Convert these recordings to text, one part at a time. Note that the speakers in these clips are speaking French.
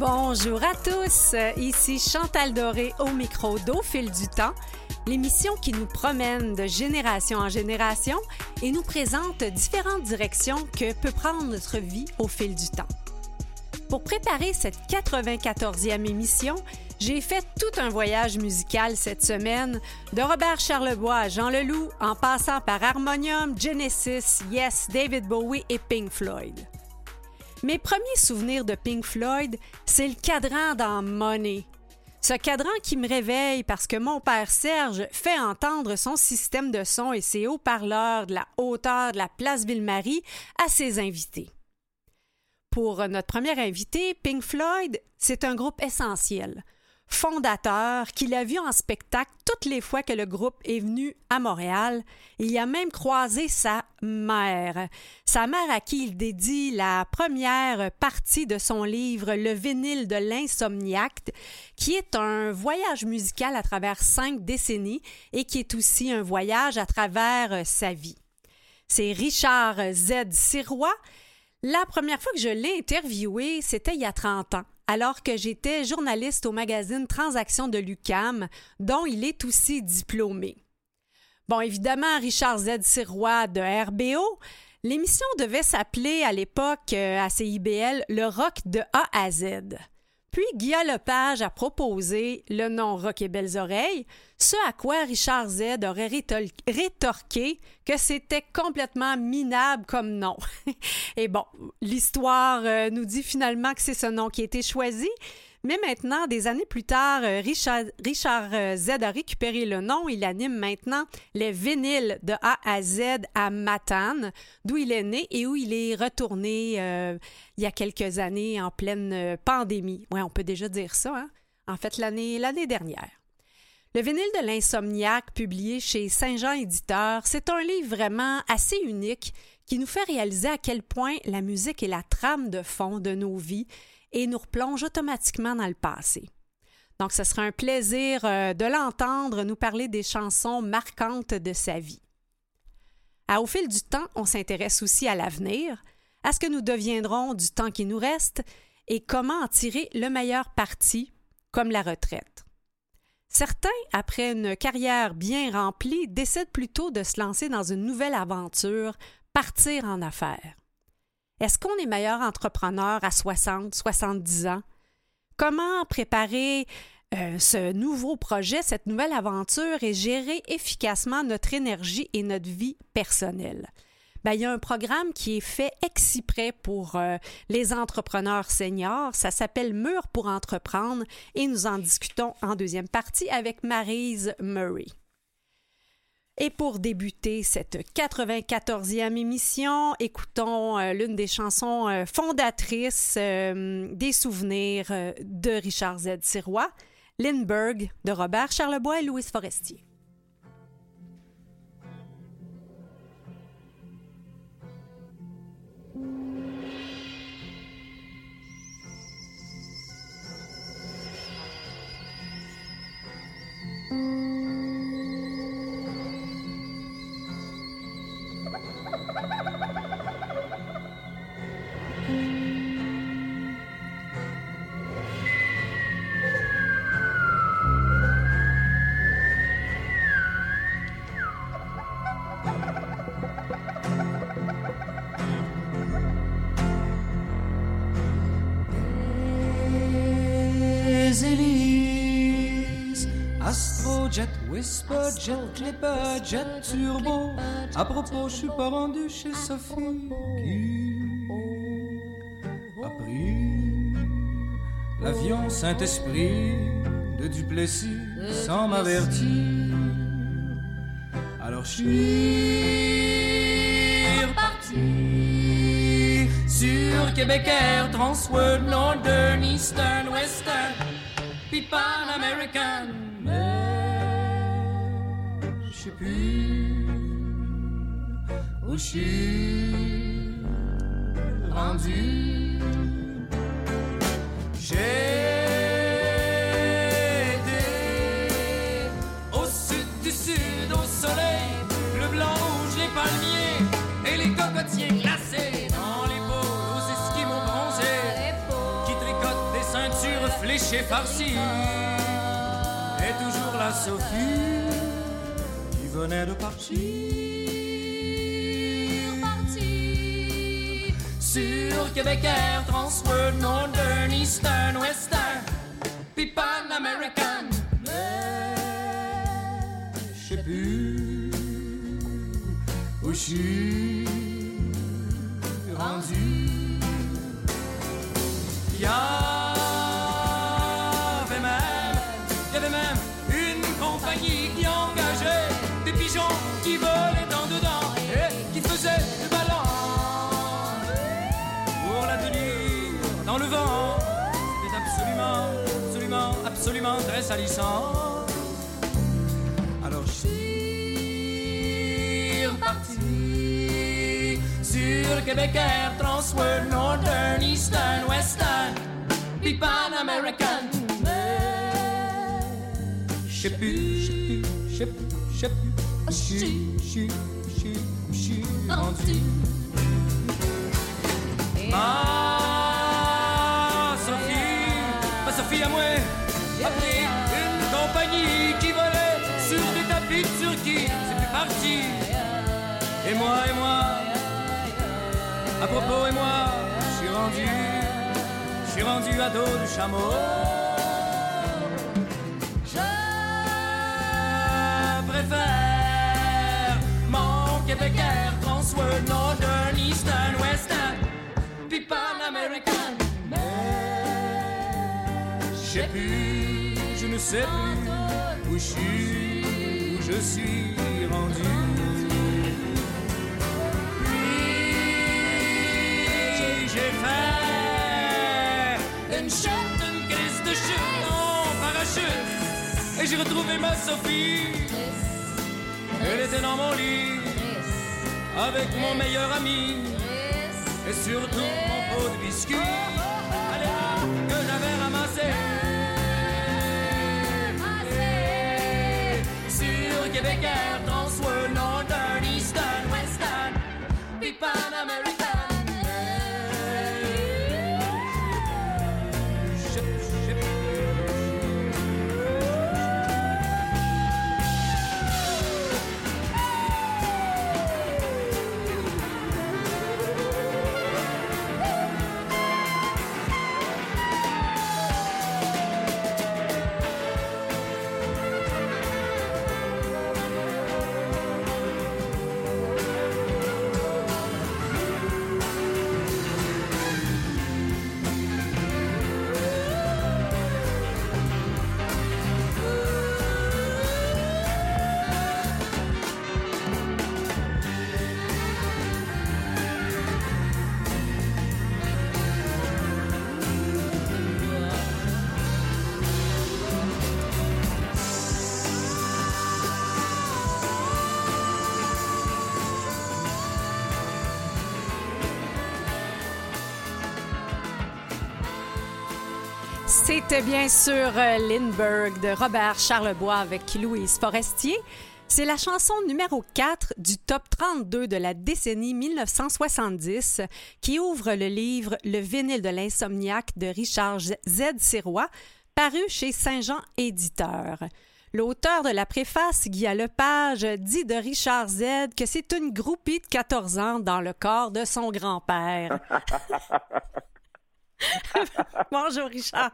Bonjour à tous, ici Chantal Doré au micro d'Au fil du temps, l'émission qui nous promène de génération en génération et nous présente différentes directions que peut prendre notre vie au fil du temps. Pour préparer cette 94e émission, j'ai fait tout un voyage musical cette semaine, de Robert Charlebois à Jean Leloup, en passant par Harmonium, Genesis, Yes, David Bowie et Pink Floyd. Mes premiers souvenirs de Pink Floyd, c'est le cadran dans Money. Ce cadran qui me réveille parce que mon père Serge fait entendre son système de son et ses haut-parleurs de la hauteur de la place Ville-Marie à ses invités. Pour notre premier invité, Pink Floyd, c'est un groupe essentiel fondateur qu'il a vu en spectacle toutes les fois que le groupe est venu à Montréal. Il a même croisé sa mère. Sa mère à qui il dédie la première partie de son livre Le vinyle de l'insomniaque, qui est un voyage musical à travers cinq décennies et qui est aussi un voyage à travers sa vie. C'est Richard Z. Sirois. La première fois que je l'ai interviewé, c'était il y a 30 ans alors que j'étais journaliste au magazine Transactions de l'UCAM, dont il est aussi diplômé. Bon, évidemment, Richard Z. Sirois de RBO, l'émission devait s'appeler à l'époque euh, à CIBL Le rock de A à Z. Puis Guillaume Lepage a proposé le nom Rock et Belles Oreilles, ce à quoi Richard Z aurait rétorqué que c'était complètement minable comme nom. et bon, l'histoire euh, nous dit finalement que c'est ce nom qui a été choisi, mais maintenant, des années plus tard, euh, Richard, euh, Z a récupéré le nom. Il anime maintenant les vinyles de A à Z à Matane, d'où il est né et où il est retourné euh, il y a quelques années en pleine pandémie. Oui, on peut déjà dire ça, hein? En fait, l'année, l'année dernière. Le vinyle de l'insomniaque, publié chez Saint-Jean Éditeur, c'est un livre vraiment assez unique qui nous fait réaliser à quel point la musique est la trame de fond de nos vies et nous replonge automatiquement dans le passé. Donc, ce sera un plaisir euh, de l'entendre nous parler des chansons marquantes de sa vie. À, au fil du temps, on s'intéresse aussi à l'avenir, à ce que nous deviendrons du temps qui nous reste et comment en tirer le meilleur parti, comme la retraite. Certains, après une carrière bien remplie, décident plutôt de se lancer dans une nouvelle aventure, partir en affaires. Est-ce qu'on est meilleur entrepreneur à 60, 70 ans? Comment préparer euh, ce nouveau projet, cette nouvelle aventure et gérer efficacement notre énergie et notre vie personnelle? Ben, il y a un programme qui est fait exprès pour euh, les entrepreneurs seniors. Ça s'appelle Mur pour entreprendre et nous en discutons en deuxième partie avec Marise Murray. Et pour débuter cette 94e émission, écoutons euh, l'une des chansons euh, fondatrices euh, des souvenirs de Richard Z. Sirois, Lindbergh de Robert Charlebois et Louis Forestier. Jet, Clipper, Jet, Turbo. À propos, je suis pas rendu chez Sophie qui a pris l'avion Saint-Esprit de Duplessis sans m'avertir. Alors je suis reparti sur Québec Air, Transworld, Northern, Eastern, Western, puis Pan American plus où je suis rendu. J'ai au sud du sud, au soleil, le blanc, rouge, les palmiers et les cocotiers glacés dans les beaux esquimaux bronzés qui tricotent des ceintures léché farci. Et toujours la Sophie venait de partir. Partir sur Québec Air, Transworld, Northern, Eastern, Western, puis Pan American. Mais je sais plus où je suis rendu. Absolument très salissant. Alors je suis reparti sur Québec Air, Transworld, Northern, Eastern, Western, puis Pan American. Je sais plus, je sais plus, je sais plus, je sais plus, je suis, je suis, je suis, rendu. Ma qui volait sur des tapis de Turquie. C'est plus parti. Et moi, et moi, à propos, et moi, je suis rendu, je suis rendu à dos du chameau. Je préfère mon Québec Air, Transworld, Northern, Eastern, Western, puis Pan American. Mais je sais plus, sais plus où je suis, où je suis rendu. Puis j'ai fait une chute, une crise de chute en parachute. Et j'ai retrouvé ma Sophie. Elle était dans mon lit avec mon meilleur ami et surtout mon pot de biscuits bien sûr euh, Lindbergh de Robert Charlebois avec Louise Forestier. C'est la chanson numéro 4 du top 32 de la décennie 1970 qui ouvre le livre Le vinyle de l'insomniaque de Richard Z. Sirois, paru chez Saint-Jean Éditeur. L'auteur de la préface, Guy Lepage, dit de Richard Z que c'est une groupie de 14 ans dans le corps de son grand-père. Bonjour Richard.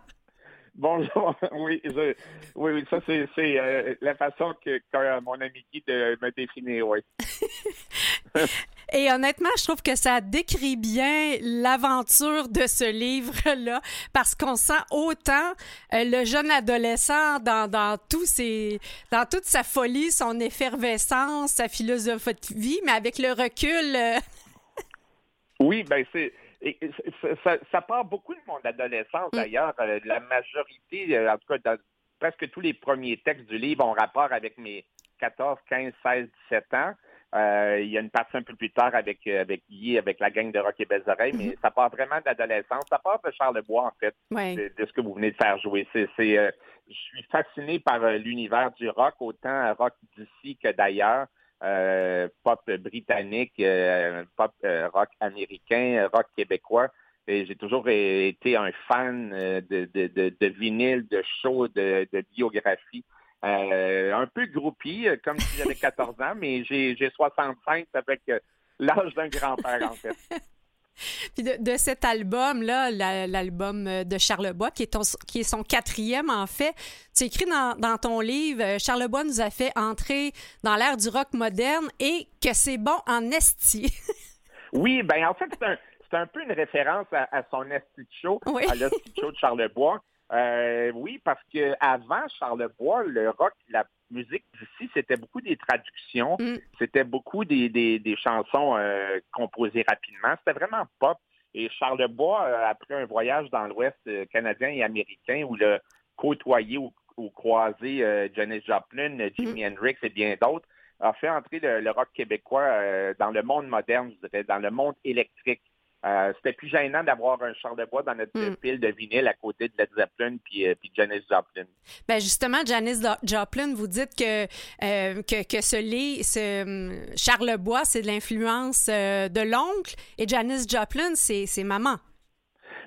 Bonjour. Oui, je- oui, oui, ça c'est euh, la façon que, que mon ami Guy de me définir, oui. Et honnêtement, je trouve que ça décrit bien l'aventure de ce livre-là, parce qu'on sent autant euh, le jeune adolescent dans, dans, tous ses, dans toute sa folie, son effervescence, sa philosophie de vie, mais avec le recul. euh, Oui, ben c'est et- ça, ça- ça part beaucoup de mon adolescence d'ailleurs. Euh, La majorité, euh, en tout cas, dans presque tous les premiers textes du livre ont rapport avec mes 14, 15, 16, 17 ans. Euh, il y a une partie un peu plus tard avec, avec Guy, avec la gang de Rock et Belles Oreilles, mais ça part vraiment de l'adolescence. Ça part de Charles Bois, en fait. ouais. de, de ce que vous venez de faire jouer. C'est, euh, je suis fasciné par l'univers du rock, autant rock d'ici que d'ailleurs, euh, pop britannique, euh, pop euh, rock américain, rock québécois. J'ai toujours été un fan de, de, de, vinyle, de show, de, de biographie. un peu groupie, comme si j'avais 14 ans, mais j'ai 65, ça fait que l'âge d'un grand-père, en fait. Puis de, cet album-là, l'album euh, de Charlebois, qui est, qui est son quatrième en fait, tu écris dans, dans, ton livre, euh, Charlebois nous a fait entrer dans l'ère du rock moderne et que c'est bon en esti. oui, ben en fait, c'est un, un, peu une référence à, son esti show, à l'esti show de Charlebois. Euh, oui, parce que avant Charlebois, le rock, la musique d'ici, c'était beaucoup des traductions, mm. c'était beaucoup des, des, chansons euh, composées rapidement. C'était vraiment pop. Et Charlebois, euh, après un voyage dans l'Ouest canadien et américain, où le côtoyé ou, croisé Janis Joplin, Jimi mm. Hendrix et bien d'autres, a fait entrer le rock québécois dans le monde moderne, je dirais, dans le monde électrique. Euh, c'était plus gênant d'avoir un char de bois dans notre hmm. pile de vinyle à côté de Led Zeppelin puis, euh, puis Janis Joplin. Ben justement, Janis Joplin, vous dites que, euh, que, que, ce, lit, ce hum, Charles Bois, c'est de l'influence de l'oncle et Janis Joplin, c'est maman.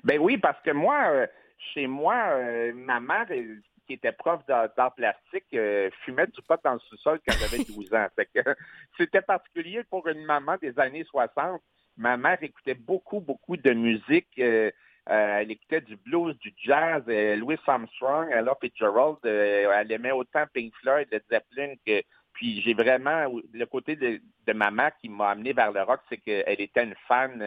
Ben oui, parce que moi, chez moi, ma mère, qui était prof d'art plastique, fumait du pot dans le sous-sol quand j'avais 12 ans. C'était particulier pour une maman des années 60 ma mère écoutait beaucoup, beaucoup de musique. Euh, euh, elle écoutait du blues, du jazz, euh, Louis Armstrong, Ella Fitzgerald. elle aimait autant Pink Floyd, Led Zeppelin que. Puis j'ai vraiment le côté de, ma mère qui m'a amené vers le rock, c'est qu'elle était une fan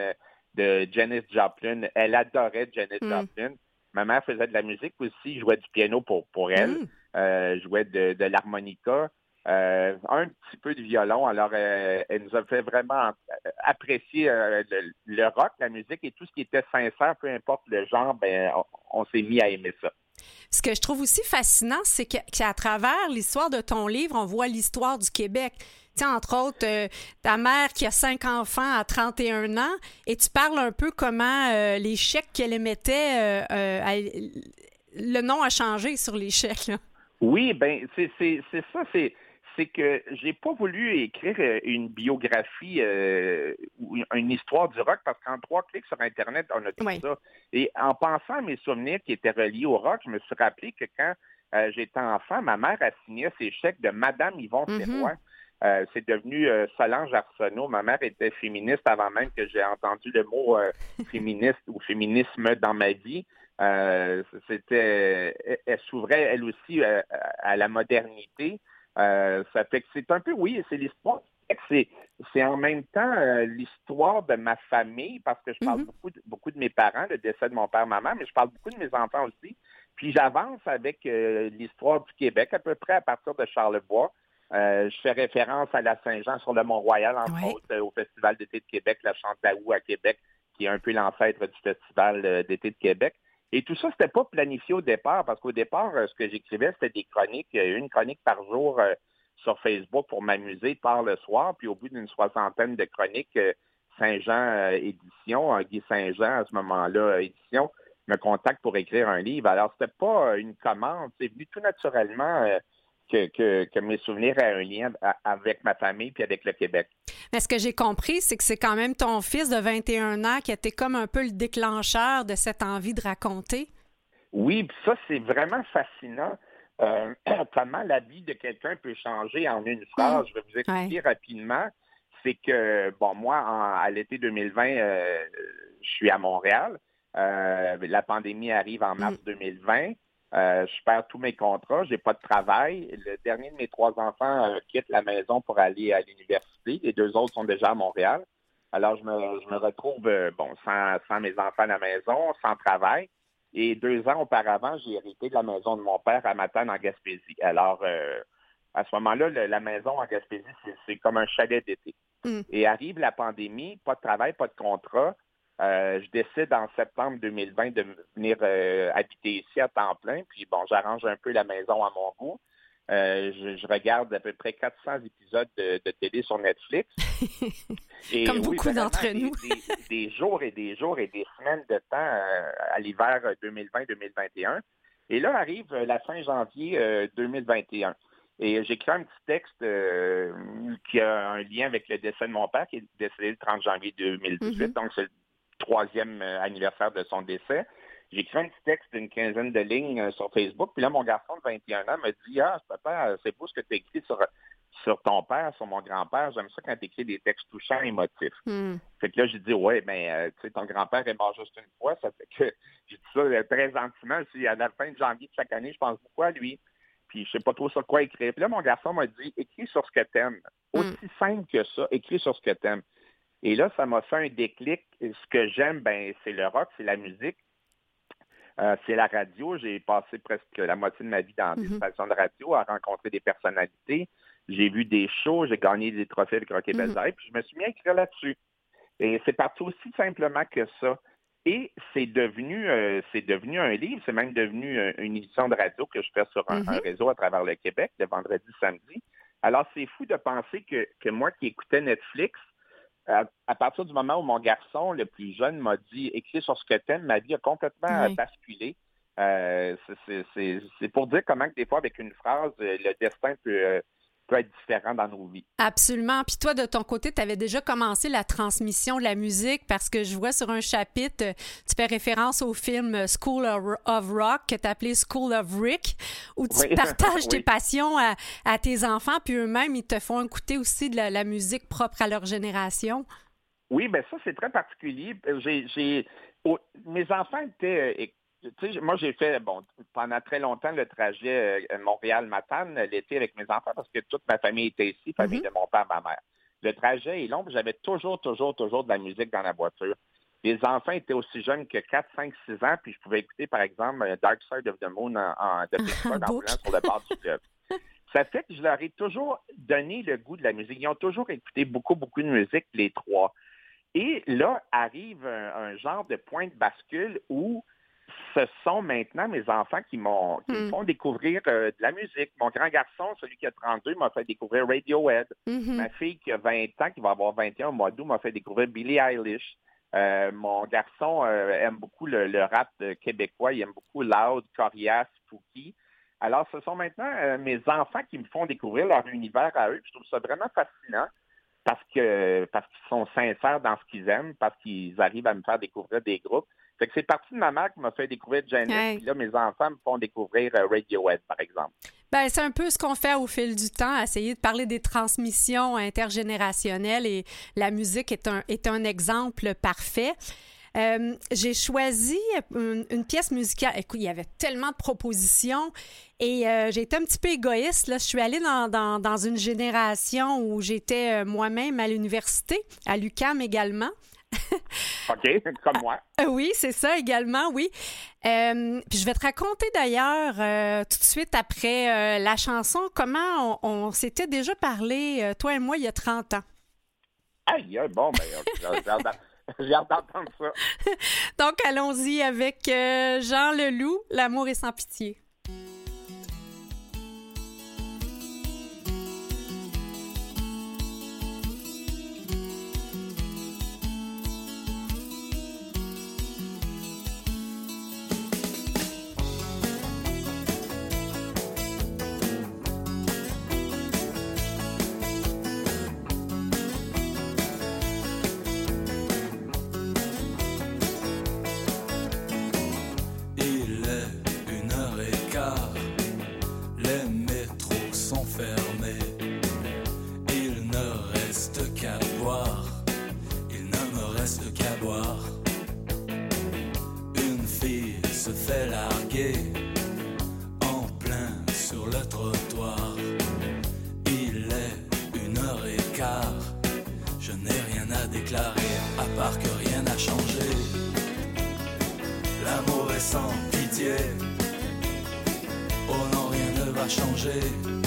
de Janis Joplin. Elle adorait Janis mm. Joplin. Ma mère faisait de la musique aussi, jouait du piano pour, pour elle, mm. jouait de, de l'harmonica. Euh, un petit peu de violon. Alors, euh, elle nous a fait vraiment apprécier euh, le, rock, la musique et tout ce qui était sincère, peu importe le genre, ben, on, s'est mis à aimer ça. Ce que je trouve aussi fascinant, c'est qu'à travers l'histoire de ton livre, on voit l'histoire du Québec. Tu entre autres, ta mère qui a cinq enfants à 31 ans, et tu parles un peu comment les chèques qu'elle émettait, le nom a changé sur les chèques. Oui, ben c'est ça, c'est c'est que j'ai pas voulu écrire euh, une biographie euh, ou une histoire du rock parce qu'en trois clics sur Internet, on a tout ça. Et en pensant à mes souvenirs qui étaient reliés au rock, je me suis rappelé que quand euh, j'étais enfant, ma mère a signé ses chèques de Madame Yvon mm c'est devenu Solange Arsenault. Ma mère était féministe avant même que j'ai entendu le mot féministe ou féminisme dans ma vie. c'était, elle s'ouvrait elle aussi à la modernité. Euh, ça fait que c'est un peu, oui, c'est l'histoire. C'est, c'est en même temps euh, l'histoire de ma famille, parce que je parle mm-hmm. beaucoup, de, beaucoup de mes parents, le décès de mon père, maman, mais je parle beaucoup de mes enfants aussi. Puis j'avance avec euh, l'histoire du Québec, à peu près à partir de Charlevoix. je fais référence à la Saint-Jean sur le Mont-Royal, entre autres, au Festival d'été de Québec, la Chantaou à Québec, qui est un peu l'ancêtre du Festival d'été de Québec. Et tout ça, c'était pas planifié au départ, parce qu'au départ, euh, ce que j'écrivais, c'était des chroniques, euh, une chronique par jour euh, sur Facebook pour m'amuser par le soir. Puis au bout d'une soixantaine de chroniques, Saint-Jean Édition, Guy Saint-Jean, à ce moment-là, Édition, me contacte pour écrire un livre. Alors, c'était pas une commande, c'est venu tout naturellement que, mes souvenirs aient un lien avec ma famille puis avec le Québec. Mais ce que j'ai compris, c'est que c'est quand même ton fils de 21 ans qui était comme un peu le déclencheur de cette envie de raconter. Oui, ça, c'est vraiment fascinant. Euh, comment la vie de quelqu'un peut changer en une phrase. Je vais vous expliquer rapidement. C'est que, bon, moi, à l'été 2020, euh, je suis à Montréal. Euh, la pandémie arrive en mars 2020. Euh, je perds tous mes contrats, j'ai pas de travail. Le dernier de mes trois enfants euh, quitte la maison pour aller à l'université. Les deux autres sont déjà à Montréal. Alors, je me, retrouve, euh, bon, sans, mes enfants à la maison, sans travail. Et deux ans auparavant, j'ai hérité de la maison de mon père à Matane, en Gaspésie. Alors, à ce moment-là, la maison en Gaspésie, c'est comme un chalet d'été. Mm. Et arrive la pandémie, pas de travail, pas de contrat. Euh, je décide en septembre 2020 de venir euh, habiter ici à temps plein. Puis bon, j'arrange un peu la maison à mon goût. Euh, je, regarde à peu près 400 épisodes de, télé sur Netflix. Et, Comme beaucoup d'entre nous. des, jours et des jours et des semaines de temps à l'hiver 2020-2021. Et là arrive la fin janvier 2021. Et j'écris un petit texte qui a un lien avec le décès de mon père qui est décédé le 30 janvier 2018. Mm-hmm. Donc, c'est troisième anniversaire de son décès. J'ai écrit un petit texte d'une quinzaine de lignes sur Facebook. Puis là, mon garçon de 21 ans me dit Ah, papa, c'est beau ce que tu as écrit sur, sur ton père, sur mon grand-père. J'aime ça quand tu écris des textes touchants, émotifs. Hmm. Fait que là, j'ai dit Ouais, ben, tu sais, ton grand-père est mort juste une fois. Ça fait que j'ai dit ça très gentiment. À la fin de janvier de chaque année, je pense beaucoup à lui puis je sais pas trop sur quoi écrire. Puis là, mon garçon m'a dit, écris sur ce que t'aimes. Aussi simple que ça, écris sur ce que t'aimes. Et là, ça m'a fait un déclic. Ce que j'aime, ben, c'est le rock, c'est la musique. Euh, c'est la radio. J'ai passé presque la moitié de ma vie dans des Mhm. stations de radio à rencontrer des personnalités. J'ai vu des shows, j'ai gagné des trophées de Rock et puis je me suis mis à écrire là-dessus. Et c'est parti aussi simplement que ça. Et c'est devenu, euh, c'est devenu un livre, c'est même devenu euh, une émission de radio que je fais sur un, Mhm. un réseau à travers le Québec, le vendredi, samedi. Alors, c'est fou de penser que, que moi qui écoutais Netflix, à, à partir du moment où mon garçon, le plus jeune, m'a dit écris sur ce que t'aimes, ma vie a complètement euh, Oui. basculé. Euh, c'est- pour dire comment que des fois, avec une phrase, euh, le destin peut, euh, peut être différent dans nos vies. Absolument. Puis toi, de ton côté, tu avais déjà commencé la transmission de la musique parce que je vois sur un chapitre, euh, tu fais référence au film School of Rock que tu appelé School of Rick, où tu Oui. partages tes passions à, à tes enfants, puis eux-mêmes, ils te font écouter aussi de la, la musique propre à leur génération. Oui, ben ça, c'est très particulier. J'ai, j'ai, au- mes enfants étaient, euh, tu sais, moi, j'ai fait, bon, pendant très longtemps, le trajet euh, Montréal-Matane l'été avec mes enfants parce que toute ma famille était ici, famille Mhm. de mon père, ma mère. Le trajet est long, puis j'avais toujours, toujours, toujours de la musique dans la voiture. Les enfants étaient aussi jeunes que 4, 5, 6 ans, puis je pouvais écouter, par exemple, euh, Dark Side of the Moon en, en, de Floyd en roulant sur le bord du fleuve. Ça fait que je leur ai toujours donné le goût de la musique. Ils ont toujours écouté beaucoup, beaucoup de musique, les trois. Et là arrive un, un genre de point de bascule où ce sont maintenant mes enfants qui m'ont qui me Hmm. font découvrir euh, de la musique. Mon grand garçon, celui qui a 32, m'a fait découvrir Radiohead. Mhm. Ma fille qui a 20 ans, qui va avoir 21 au mois d'août, m'a fait découvrir Billie Eilish. Euh, mon garçon euh, aime beaucoup le, le rap québécois. Il aime beaucoup Loud, Corias, Fouki. Alors, ce sont maintenant mes enfants qui me font découvrir leur univers à eux. Je trouve ça vraiment fascinant parce que parce qu'ils sont sincères dans ce qu'ils aiment, parce qu'ils arrivent à me faire découvrir des groupes. Fait que c'est parti de ma mère qui m'a fait découvrir Janet, Ouais. puis là, mes enfants me font découvrir euh, Radiohead, par exemple. Ben, c'est un peu ce qu'on fait au fil du temps, essayer de parler des transmissions intergénérationnelles et la musique est un, est un exemple parfait. Euh, j'ai choisi une, une pièce musicale. Écoute, il y avait tellement de propositions et euh, j'ai été un petit peu égoïste. Là. Je suis allée dans, dans, dans une génération où j'étais euh, moi-même à l'université, à l'UCAM également. OK? Comme moi. Euh, oui, c'est ça également, oui. Euh, puis je vais te raconter d'ailleurs euh, tout de suite après euh, la chanson comment on, on s'était déjà parlé, toi et moi, il y a 30 ans. Aïe, bon, ben, j'ai hâte d'entendre ça. Donc allons-y avec Jean Leloup, L'amour est sans pitié. Changer.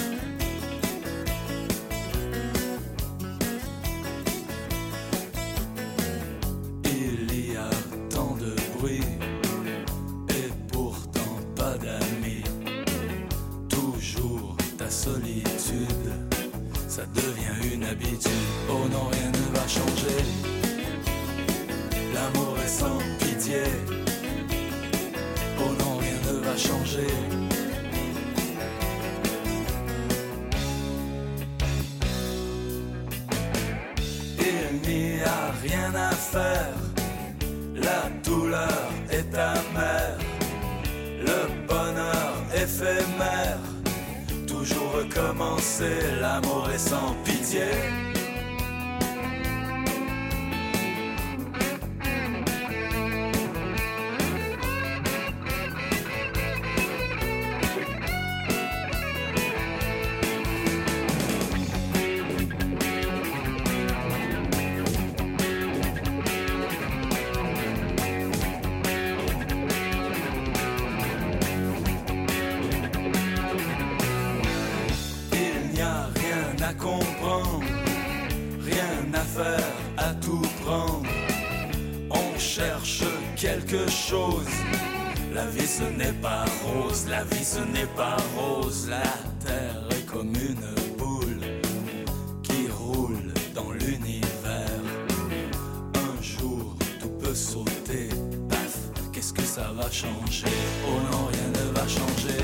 Changer Oh non, rien ne va changer.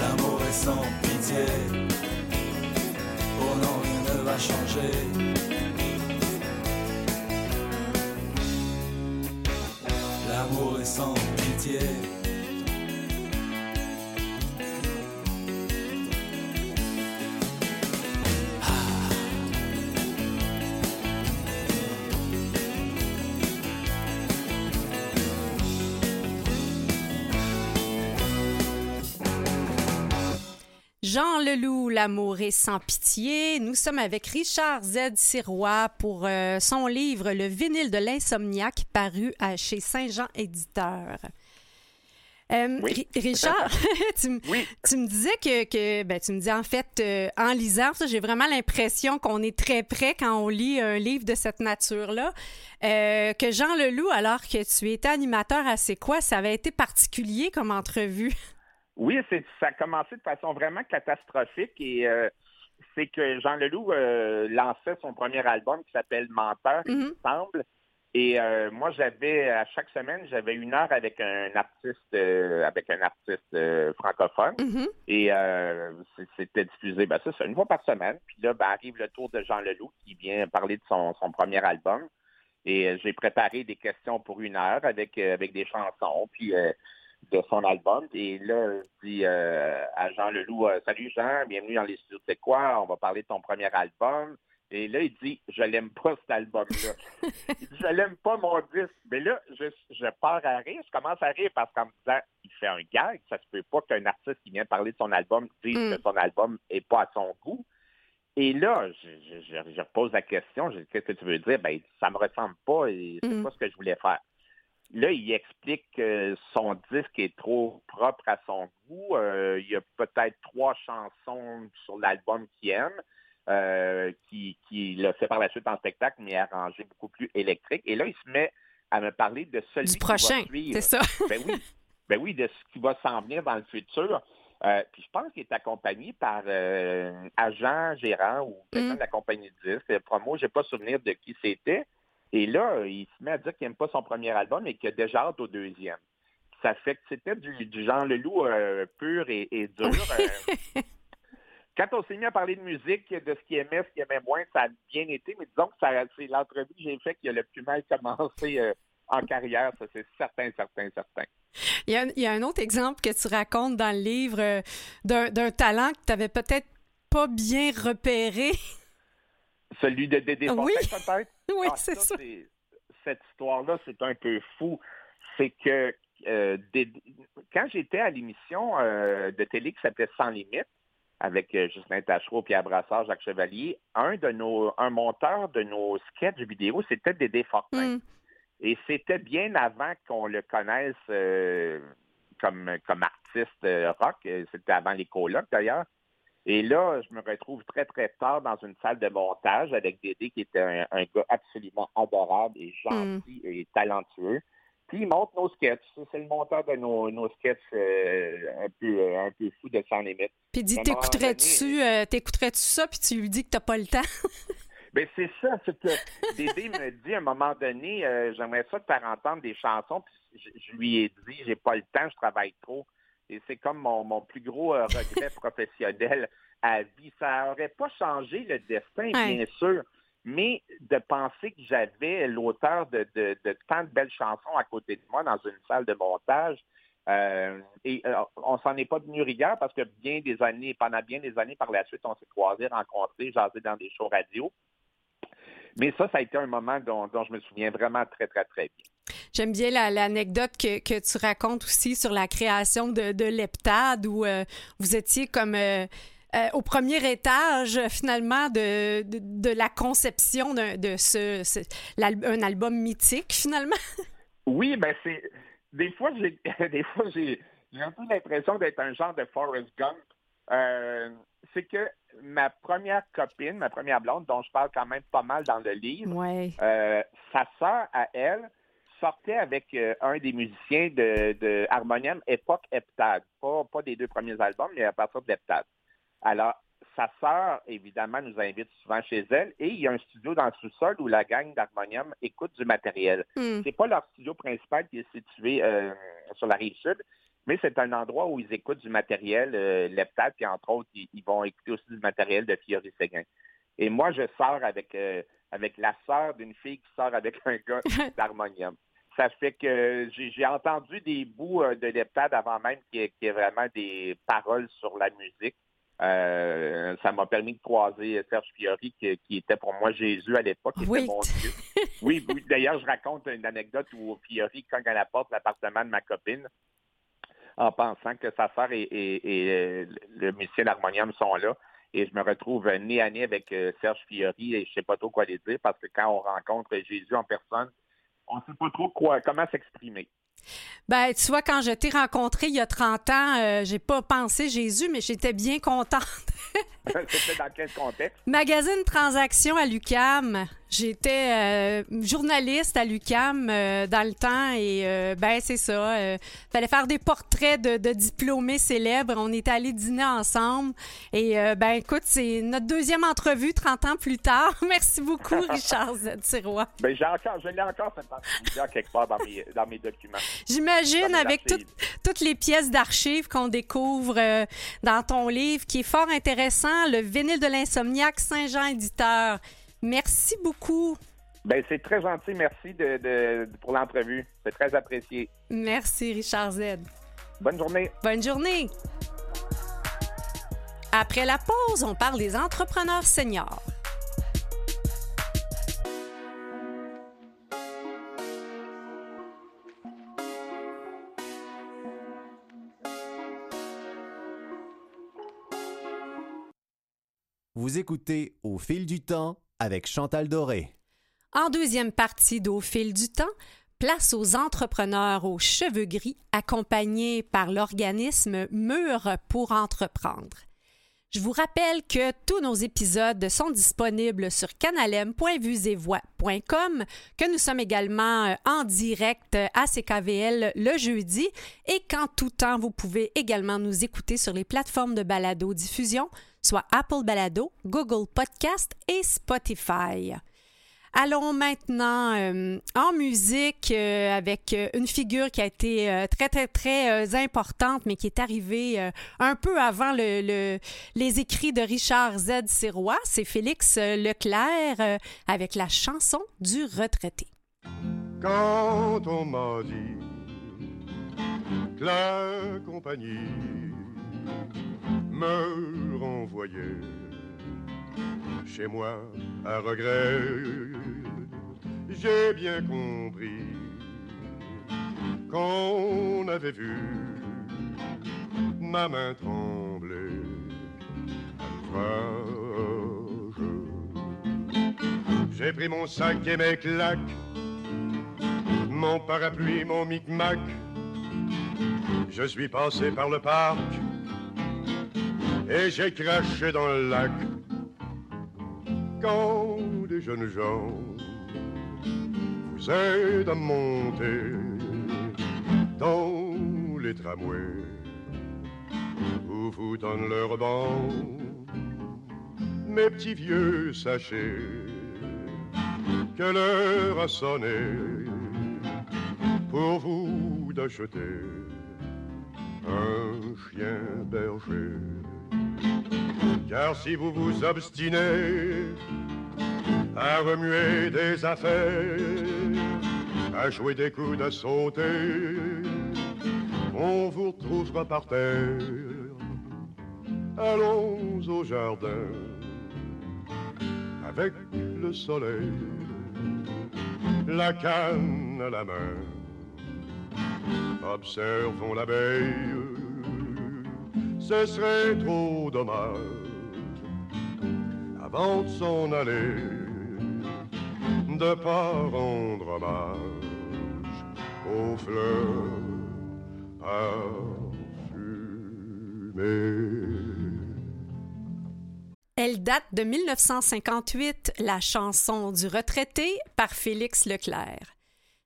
L'amour est sans pitié. Oh non, rien ne va changer. Jean Leloup, L'amour est sans pitié. Nous sommes avec Richard Z. Sirois pour euh, son livre Le vinyle de l'insomniaque paru à chez Saint-Jean Éditeur. Euh, Richard, tu, me disais que, ben, tu me dis en fait, euh, en lisant ça, j'ai vraiment l'impression qu'on est très près quand on lit un livre de cette nature-là. que Jean Leloup, alors que tu étais animateur à C'est quoi, ça avait été particulier comme entrevue? Oui, ça a commencé de façon vraiment catastrophique et euh, c'est que Jean Leloup euh, lançait son premier album qui s'appelle Menteur, il me mm-hmm. semble. Et euh, moi, j'avais à chaque semaine, j'avais une heure avec un artiste, avec un artiste francophone. Mm-hmm. Et c'était diffusé, ben ça, c'est une fois par semaine. Puis là, ben, arrive le tour de Jean Leloup qui vient parler de son, premier album. Et j'ai préparé des questions pour une heure avec, avec des chansons. Puis de son album. Et là, je dis euh, à Jean Leloup, euh, Salut Jean, bienvenue dans les studios C'est quoi? On va parler de ton premier album. Et là, il dit, je l'aime pas cet album-là. je l'aime pas mon disque. Mais là, je, je pars à rire. Je commence à rire parce qu'en me disant, il fait un gag. Ça se peut pas qu'un artiste qui vient parler de son album dise mm. que son album est pas à son goût. Et là, je, je, je pose la question, qu'est-ce que tu veux dire? Ben, ça me ressemble pas et c'est mm. pas ce que je voulais faire. Là, il explique que son disque est trop propre à son goût. Euh, il y a peut-être trois chansons sur l'album qu'il aime, euh, qui, qui l'a fait par la suite en spectacle, mais arrangé beaucoup plus électrique. Et là, il se met à me parler de celui du prochain, c'est ça. ben oui, ben oui, de ce qui va s'en venir dans le futur. Euh, puis je pense qu'il est accompagné par un agent gérant ou quelqu'un mm. de la compagnie de disque. Promo, j'ai pas souvenir de qui c'était. Et là, il se met à dire qu'il n'aime pas son premier album et qu'il a déjà hâte au deuxième. Ça fait que c'était du, du Jean Leloup euh, pur et, dur. Euh. quand on s'est mis à parler de musique, de ce qu'il aimait, ce qu'il aimait moins, ça a bien été, mais disons que c'est l'entrevue que j'ai faite qui a le plus mal commencé euh, en carrière, ça c'est certain, certain, certain. Il y, a, il y, a, un autre exemple que tu racontes dans le livre d'un talent que tu n'avais peut-être pas bien repéré. Celui de Dédé oui. peut-être? Oui, ah, c'est ça. Cette histoire-là, c'est un peu fou. C'est que euh, quand j'étais à l'émission euh, de télé qui s'appelait Sans Limite, avec euh, Justin Tachereau, Pierre Brassard, Jacques Chevalier, un de nos, un monteur de nos sketchs vidéo, c'était Dédé Fortin. Mm. Et c'était bien avant qu'on le connaisse comme, comme artiste rock. C'était avant les colocs d'ailleurs. Et là, je me retrouve très, très tard dans une salle de montage avec Dédé, qui était un, gars absolument adorable et gentil mm. et talentueux. Puis il monte nos sketchs. C'est le monteur de nos, nos sketchs euh, un, peu, euh, un peu fou de sans limite. Puis il dit, t'écouterais-tu euh, t'écouterais-tu ça, puis tu lui dis que t'as pas le temps? Ben c'est ça, c'est que Dédé me dit à un moment donné, j'aimerais ça te faire entendre des chansons, puis je, je lui ai dit, j'ai pas le temps, je travaille trop. Et c'est comme mon, plus gros euh, regret professionnel à vie. Ça n'aurait pas changé le destin, bien sûr. mais de penser que j'avais l'auteur de, de, tant de belles chansons à côté de moi dans une salle de montage. Euh, et euh, on s'en est pas venu rigueur parce que bien des années, pendant bien des années par la suite, on s'est croisés, rencontrés, jasés dans des shows radio. Mais ça, ça a été un moment dont, je me souviens vraiment très, très, très bien. J'aime bien l'anecdote que, tu racontes aussi sur la création de, de l'Eptade où euh, vous étiez comme euh, au premier étage, finalement, de, de, la conception de, de ce, un album mythique, finalement? Oui, ben c'est. Des fois, j'ai des fois j'ai un peu l'impression d'être un genre de Forrest Gump. Euh, c'est que ma première copine, ma première blonde, dont je parle quand même pas mal dans le livre, euh, sa sœur à elle sortait avec un des musiciens de, de Harmonium époque Heptad. Pas, pas des deux premiers albums, mais à partir de l'Heptad. Alors, sa sœur, évidemment, nous invite souvent chez elle et il y a un studio dans le sous-sol où la gang d'Harmonium écoute du matériel. Hmm. C'est pas leur studio principal qui est situé euh, sur la rive sud, mais c'est un endroit où ils écoutent du matériel, euh, Leptade, puis entre autres, ils, vont écouter aussi du matériel de Fiori Séguin. Et moi, je sors avec, euh, avec la sœur d'une fille qui sort avec un gars d'Harmonium. Ça fait que j'ai entendu des bouts de Leptade avant même qu'il y, ait vraiment des paroles sur la musique. Euh, ça m'a permis de croiser Serge Fiori, qui, était pour moi Jésus à l'époque, oui. mon Dieu. oui, d'ailleurs, je raconte une anecdote où Fiori cogne à la porte l'appartement de ma copine en pensant que sa sœur et, et, le musicien d'harmonium sont là. Et je me retrouve nez à nez avec euh, Serge Fiori et je ne sais pas trop quoi les dire parce que quand on rencontre Jésus en personne, on ne sait pas trop quoi, comment s'exprimer. Ben, tu vois, quand je t'ai rencontré il y a 30 ans, euh, j'ai pas pensé Jésus, mais j'étais bien contente. C'était dans quel contexte? Magazine Transaction à l'UCAM. J'étais euh, journaliste à l'UCAM euh, dans le temps et euh, ben c'est ça. fallait faire des portraits de, diplômés célèbres. On est allés dîner ensemble et ben écoute, c'est notre deuxième entrevue 30 ans plus tard. Merci beaucoup, Richard Z. Ben j'ai encore, je l'ai encore cette entrevue quelque part dans mes, dans mes documents. J'imagine avec toutes les pièces d'archives qu'on découvre dans ton livre, qui est fort intéressant, le vinyle de l'insomniaque Saint-Jean éditeur. Merci beaucoup. Ben, c'est très gentil. Merci de, pour l'entrevue. C'est très apprécié. Merci, Richard Z. Bonne journée. Bonne journée. Après la pause, on parle des entrepreneurs seniors. Vous écoutez Au fil du temps avec Chantal Doré. En deuxième partie d'Au fil du temps, place aux entrepreneurs aux cheveux gris accompagnés par l'organisme Mur pour entreprendre. Je vous rappelle que tous nos épisodes sont disponibles sur canalem.vuesetvoix.com, que nous sommes également euh, en direct à CKVL le jeudi et qu'en tout temps, vous pouvez également nous écouter sur les plateformes de balado-diffusion soit Apple Balado, Google Podcast et Spotify. Allons maintenant euh, en musique euh, avec euh, une figure qui a été très, très, très importante, mais qui est arrivée un peu avant le, les écrits de Richard Z. Sirois. C'est Félix Leclerc avec la chanson du retraité. Quand on m'a dit la compagnie me renvoyer chez moi à regret. J'ai bien compris qu'on avait vu ma main trembler J'ai pris mon sac et mes claques, mon parapluie, mon micmac. Je suis passé par le parc et j'ai craché dans le lac. Quand des jeunes gens vous aident à monter dans les tramways ou vous donnent leur banc, mes petits vieux, sachez que l'heure a sonné pour vous d'acheter un chien berger. Car si vous vous obstinez à remuer des affaires, à jouer des coups de sauter. On vous retrouvera par terre. Allons au jardin avec le soleil, la canne à la main. Observons l'abeille, ce serait trop dommage avant de s'en aller, de pas rendre hommage aux fleurs parfumées. Elle date de 1958, la chanson du retraité par Félix Leclerc.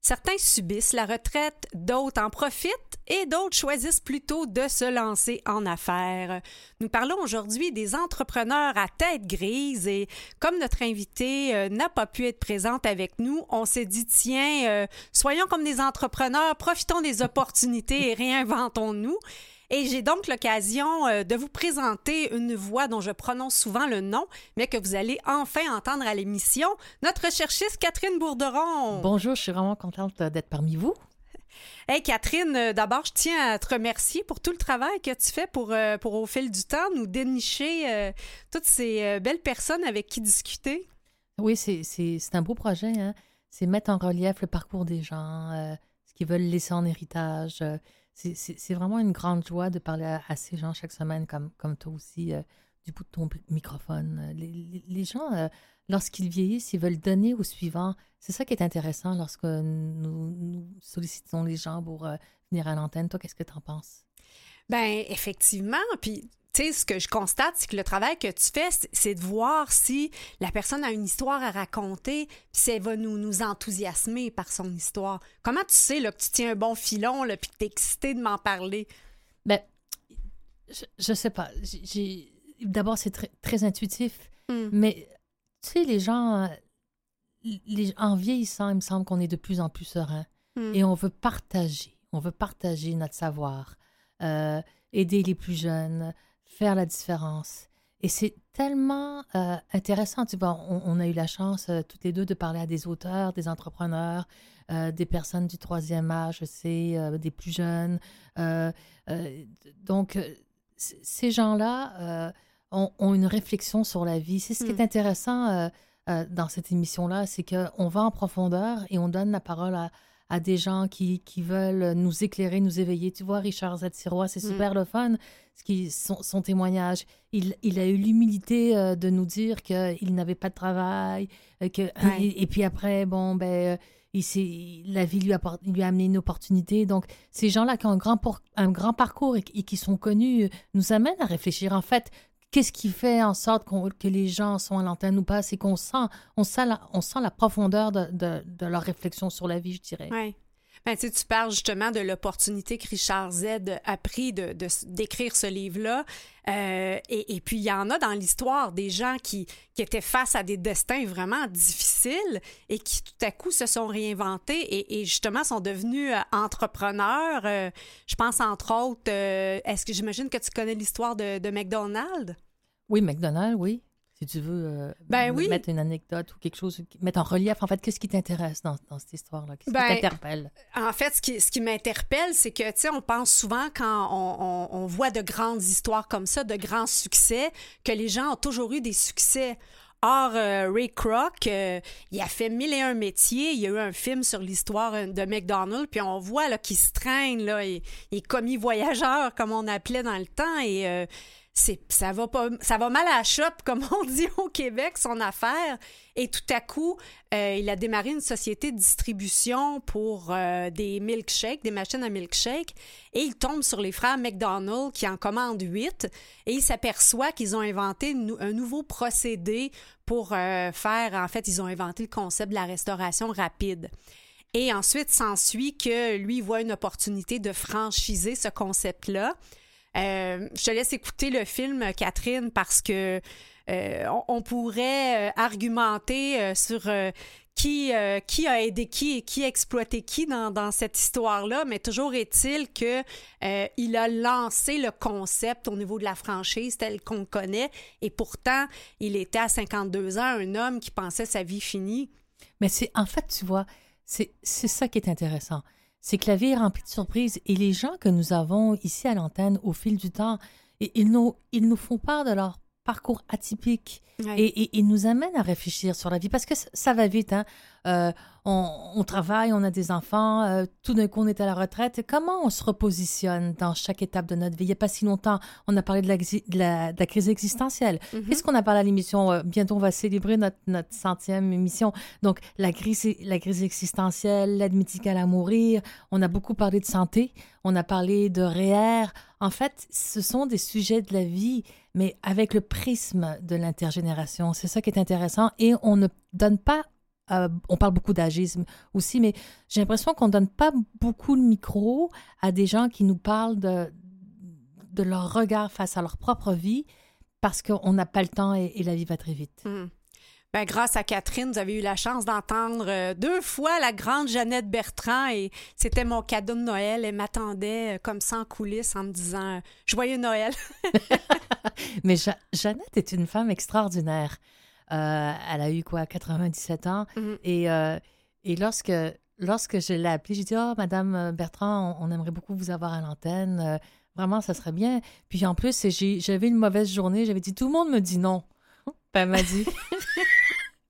Certains subissent la retraite, d'autres en profitent et d'autres choisissent plutôt de se lancer en affaires. Nous parlons aujourd'hui des entrepreneurs à tête grise et comme notre invité euh, n'a pas pu être présente avec nous, on s'est dit tiens, euh, soyons comme des entrepreneurs, profitons des opportunités et réinventons-nous. Et j'ai donc l'occasion euh, de vous présenter une voix dont je prononce souvent le nom, mais que vous allez enfin entendre à l'émission, notre recherchiste Catherine Bourderon. Bonjour, je suis vraiment contente d'être parmi vous. Hey Catherine, euh, d'abord, je tiens à te remercier pour tout le travail que tu fais pour, euh, pour au fil du temps, nous dénicher toutes ces belles personnes avec qui discuter. Oui, c'est un beau projet. Hein? C'est mettre en relief le parcours des gens, ce qu'ils veulent laisser en héritage c'est vraiment une grande joie de parler à, ces gens chaque semaine, comme, comme toi aussi, euh, du bout de ton microphone. Les, les, gens, euh, lorsqu'ils vieillissent, ils veulent donner au suivant. C'est ça qui est intéressant lorsque nous, nous sollicitons les gens pour euh, venir à l'antenne. Toi, qu'est-ce que tu en penses? Ben effectivement, puis tu sais, ce que je constate, c'est que le travail que tu fais, c'est de voir si la personne a une histoire à raconter, puis si elle va nous, nous enthousiasmer par son histoire. Comment tu sais là, que tu tiens un bon filon, là, puis que tu es excité de m'en parler? Ben, je, je sais pas. D'abord, c'est très, très intuitif, hmm. mais tu sais, les gens, les, en vieillissant, il me semble qu'on est de plus en plus serein hmm. et on veut partager. On veut partager notre savoir, euh, aider les plus jeunes, faire la différence. Et c'est tellement euh, intéressant. Tu vois, on, a eu la chance, euh, toutes les deux, de parler à des auteurs, des entrepreneurs, euh, des personnes du troisième âge, je sais, des plus jeunes. donc, ces gens-là ont, ont, une réflexion sur la vie. C'est ce qui est hmm. intéressant dans cette émission-là, c'est qu'on va en profondeur et on donne la parole à, à des gens qui, qui, veulent nous éclairer, nous éveiller. Tu vois, Richard Zatsirois, c'est mm. super le fun, ce qui, son, son témoignage. Il, il, a eu l'humilité euh, de nous dire qu'il n'avait pas de travail, euh, que, et, puis après, bon, ben, euh, il la vie lui a, lui a amené une opportunité. Donc, ces gens-là qui ont un grand, un grand parcours et, qui sont connus nous amènent à réfléchir. En fait, qu'est-ce qui fait en sorte que les gens sont à l'antenne ou pas? C'est qu'on sent, on sent, la, sent la profondeur de, leur réflexion sur la vie, je dirais. Oui. Ben, tu, tu parles justement de l'opportunité que Richard Z a pris de, d'écrire ce livre-là. Euh, et, puis, il y en a dans l'histoire des gens qui, étaient face à des destins vraiment difficiles et qui, tout à coup, se sont réinventés et, et justement sont devenus euh, entrepreneurs. Euh, je pense, entre autres, est-ce que j'imagine que tu connais l'histoire de, de McDonald's? Oui, McDonald's, oui. Si tu veux euh, ben mettre une anecdote ou quelque chose, mettre en relief, en fait, qu'est-ce qui t'intéresse dans, dans, cette histoire-là? Qu'est-ce qui ben, t'interpelle? En fait, ce qui, ce qui m'interpelle, c'est que, tu sais, on pense souvent quand on, on, on, voit de grandes histoires comme ça, de grands succès, que les gens ont toujours eu des succès. Or, euh, Ray Kroc, euh, il a fait mille et un métiers. Il y a eu un film sur l'histoire de McDonald's, puis on voit qu'il se traîne, là, il, il, est commis voyageur, comme on appelait dans le temps, et ça va mal à la shop comme on dit au Québec son affaire. Et tout à coup euh, il a démarré une société de distribution pour euh, des milkshakes des machines à milkshakes. Et il tombe sur les frères McDonald qui en commandent huit. Et il s'aperçoit qu'ils ont inventé un nouveau procédé pour euh, faire en fait ils ont inventé le concept de la restauration rapide. Et ensuite s'ensuit que lui voit une opportunité de franchiser ce concept là euh, je te laisse écouter le film, Catherine, parce que euh, on, pourrait euh, argumenter sur qui, a aidé qui et qui a exploité qui dans, cette histoire-là, mais toujours est-il que il a lancé le concept au niveau de la franchise tel qu'on connaît, et pourtant, il était à 52 ans, un homme qui pensait sa vie finie. Mais c'est en fait, tu vois, c'est ça qui est intéressant. Vie est remplie de surprises et les gens que nous avons ici à l'antenne au fil du temps, ils nous, ils nous font part de leur parcours atypique Ouais. et, et ils nous amènent à réfléchir sur la vie parce que ça, ça va vite. Hein? Euh, on, on travaille, on a des enfants, euh, tout d'un coup on est à la retraite. Comment on se repositionne dans chaque étape de notre vie? Il n'y a pas si longtemps, on a parlé de la, exi- de la, de la crise existentielle. Mhm. Qu'est-ce qu'on a parlé à l'émission? Euh, bientôt, on va célébrer notre, notre centième émission? Donc, la crise, la crise existentielle, l'aide médicale à mourir. On a beaucoup parlé de santé. On a parlé de REER. En fait, ce sont des sujets de la vie, mais avec le prisme de l'intergénération. C'est ça qui est intéressant. Et on ne donne pas euh, on parle beaucoup d'agisme aussi, mais j'ai l'impression qu'on ne donne pas beaucoup le micro à des gens qui nous parlent de, de leur regard face à leur propre vie parce qu'on n'a pas le temps et, et la vie va très vite. Ben, grâce à Catherine, vous avez eu la chance d'entendre euh, deux fois la grande Jeannette Bertrand et c'était mon cadeau de Noël. Elle m'attendait euh, comme ça en coulisses en me disant Joyeux Noël. Mais Ja- Jeannette est une femme extraordinaire. Euh, elle a eu quoi, 97 ans? Mhm. Et, euh, et lorsque, lorsque je l'ai appelée, j'ai dit Oh, Madame Bertrand, on, on aimerait beaucoup vous avoir à l'antenne. Euh, vraiment, ça serait bien. Puis en plus, j'avais une mauvaise journée. J'avais dit Tout le monde me dit non. Ben, elle m'a dit.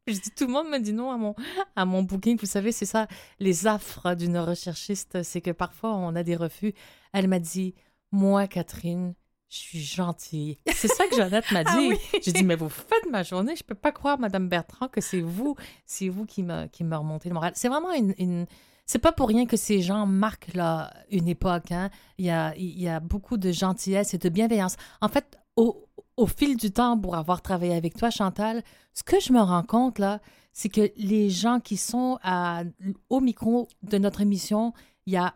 Je dis, tout le monde me dit non à mon, à mon booking. Vous savez, c'est ça, les affres d'une recherchiste, c'est que parfois on a des refus. Elle m'a dit, moi, Catherine, je suis gentille. C'est ça que Jeannette m'a dit. Ah oui? J'ai dit, mais vous faites ma journée. Je peux pas croire, Madame Bertrand, que c'est vous, c'est vous qui me, qui me remontez le moral. C'est vraiment une, une- c'est pas pour rien que ces gens marquent là, une époque. Hein. Il, y a, il y a beaucoup de gentillesse et de bienveillance. En fait, au, au fil du temps, pour avoir travaillé avec toi, Chantal, ce que je me rends compte, là, c'est que les gens qui sont à, au micro de notre émission, il y a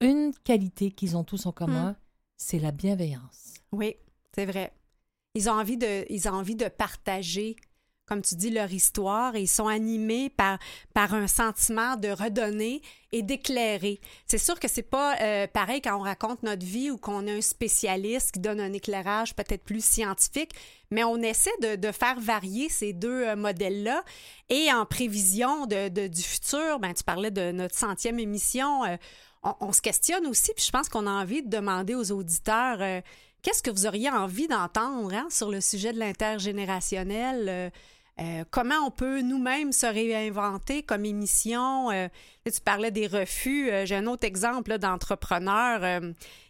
une qualité qu'ils ont tous en commun, c'est la bienveillance. Oui, c'est vrai. Ils ont envie de, ils ont envie de partager, comme tu dis, leur histoire et ils sont animés par, par un sentiment de redonner et d'éclairer. C'est sûr que c'est pas euh, pareil quand on raconte notre vie ou qu'on a un spécialiste qui donne un éclairage peut-être plus scientifique, mais on essaie de, faire varier ces deux euh, modèles-là. Et en prévision de- du futur, ben, tu parlais de notre centième émission, euh, on, on se questionne aussi, puis je pense qu'on a envie de demander aux auditeurs euh, qu'est-ce que vous auriez envie d'entendre hein, sur le sujet de l'intergénérationnel? euh, euh, comment on peut nous-mêmes se réinventer comme émission? euh, tu parlais des refus. euh, J'ai un autre exemple d'entrepreneur.